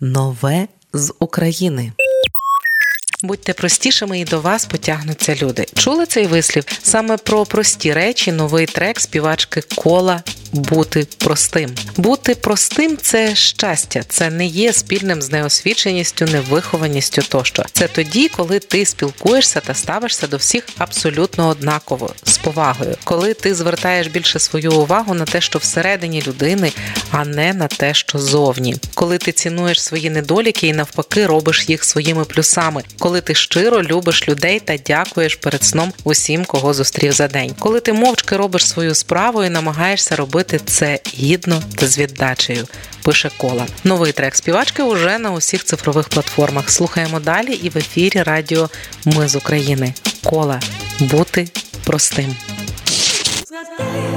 нове з України. Будьте простішими і до вас потягнуться люди. Чули цей вислів? Саме про прості речі новий трек співачки кола бути простим. Бути простим це щастя, це не є спільним з неосвіченістю, невихованістю тощо. Це тоді, коли ти спілкуєшся та ставишся до всіх абсолютно однаково, з повагою, коли ти звертаєш більше свою увагу на те, що всередині людини, а не на те, що зовні, коли ти цінуєш свої недоліки і навпаки робиш їх своїми плюсами, коли ти щиро любиш людей та дякуєш перед сном усім, кого зустрів за день, коли ти мовчки робиш свою справу і намагаєшся робити робити це гідно та з віддачею. Пише кола. Новий трек співачки уже на усіх цифрових платформах. Слухаємо далі і в ефірі радіо Ми з України. Кола бути простим.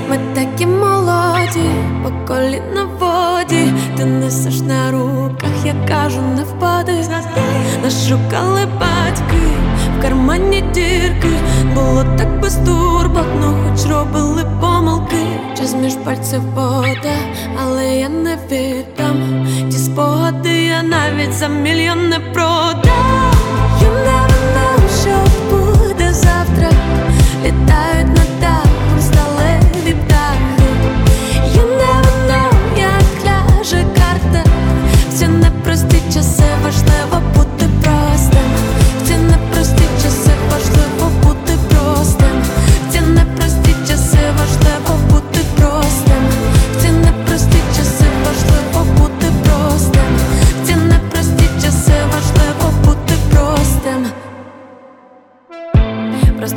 Ми такі молоді, по коліна воді, ти несеш на руках, я кажу, не впади. Нас шукали батьки, в кармані дірки, було так робили помилки. Час вода, але я не віддам. Ті спогади я навіть за мільйон не продам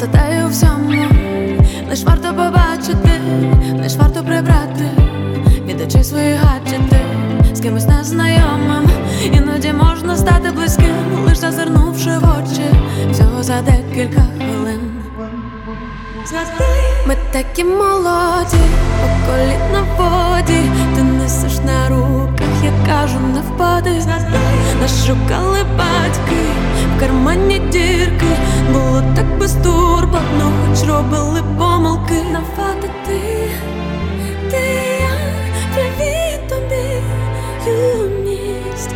Простотаю всьому, лиш варто побачити, лиш варто прибрати від свої гаджети з кимось незнайомим, іноді можна стати близьким, лиш зазирнувши в очі всього за декілька хвилин. Ми такі молоді, по коліна робили помилки. Навати ти, ти я, привіт тобі, юність.